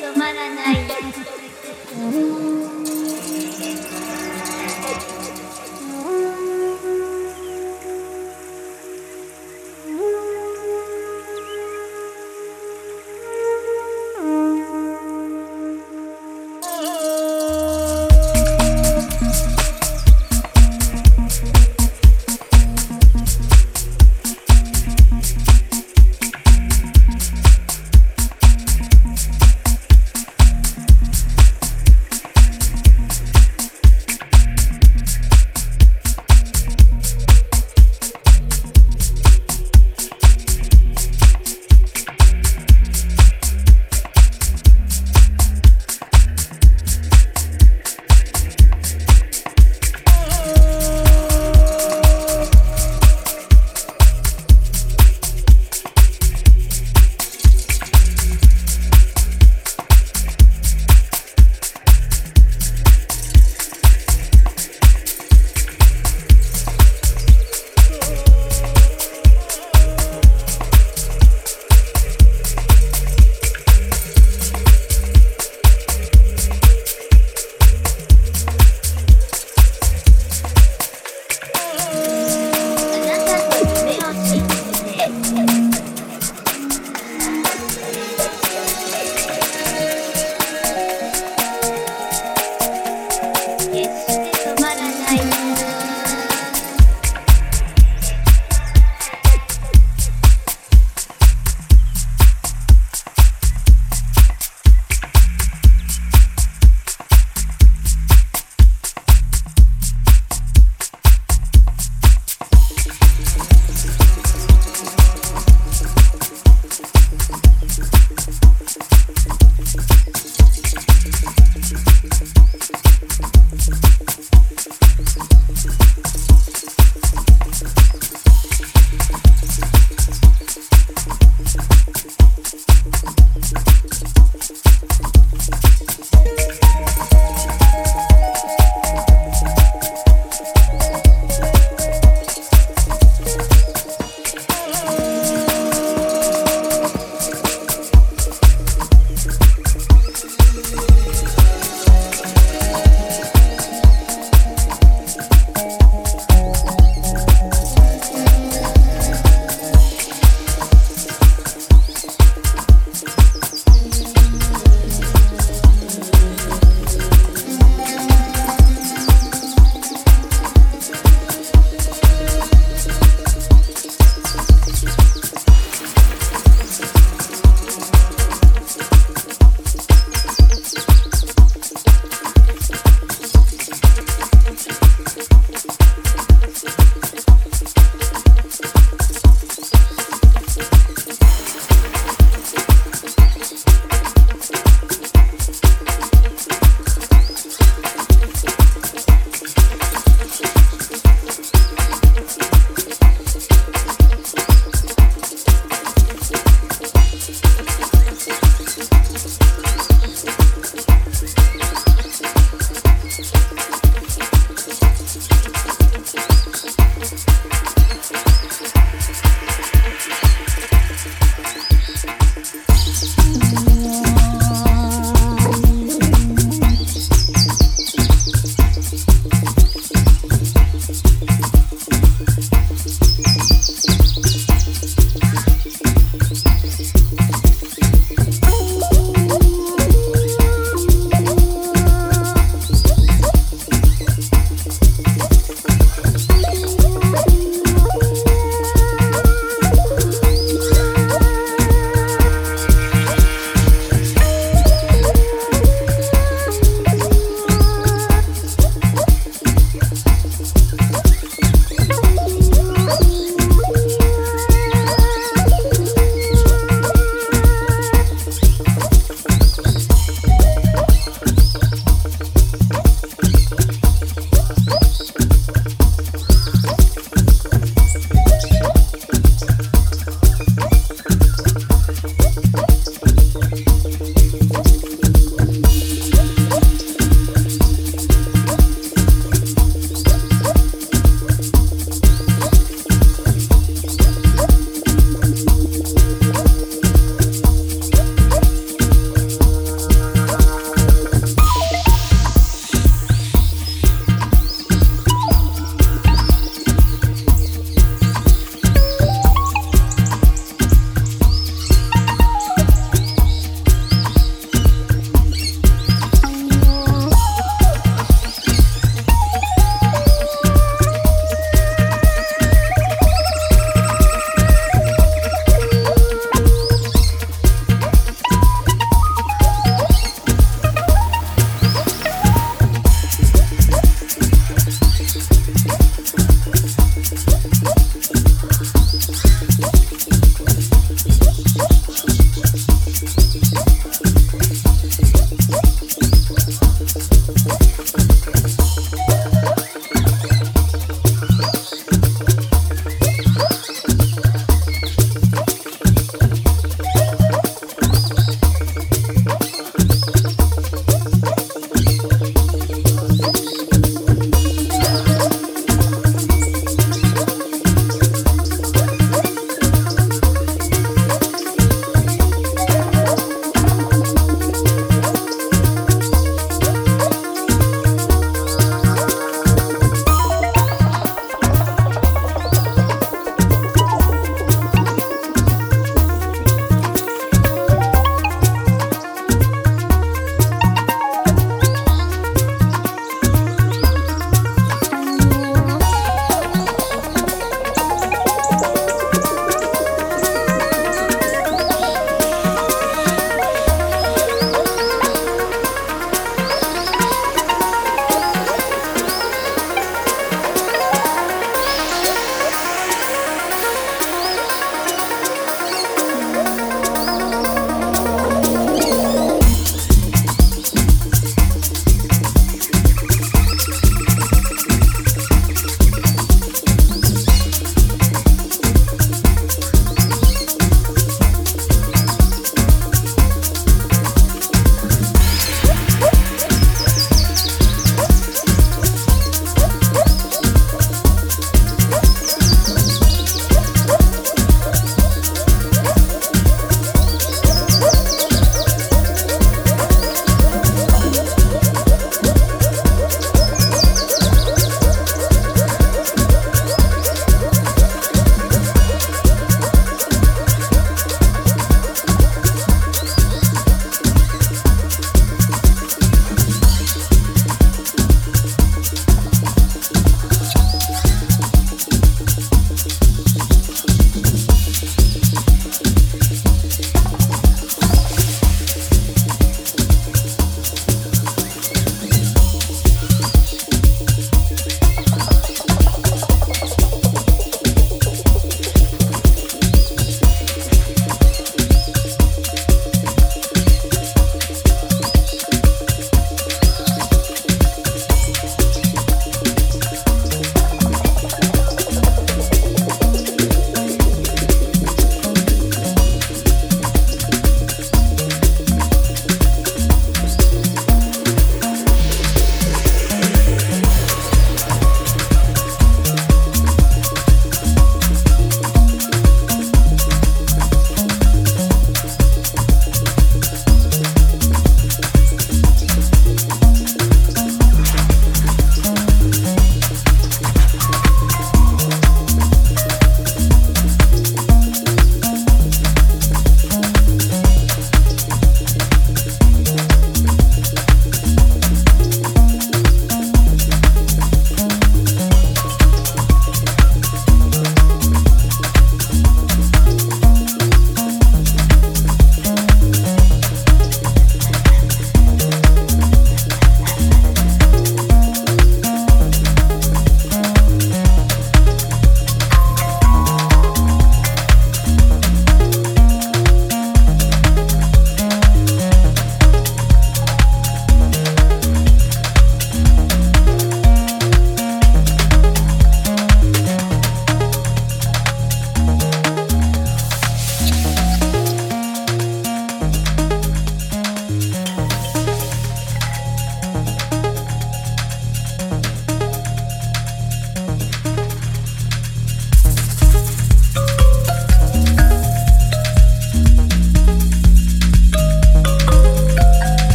止まらない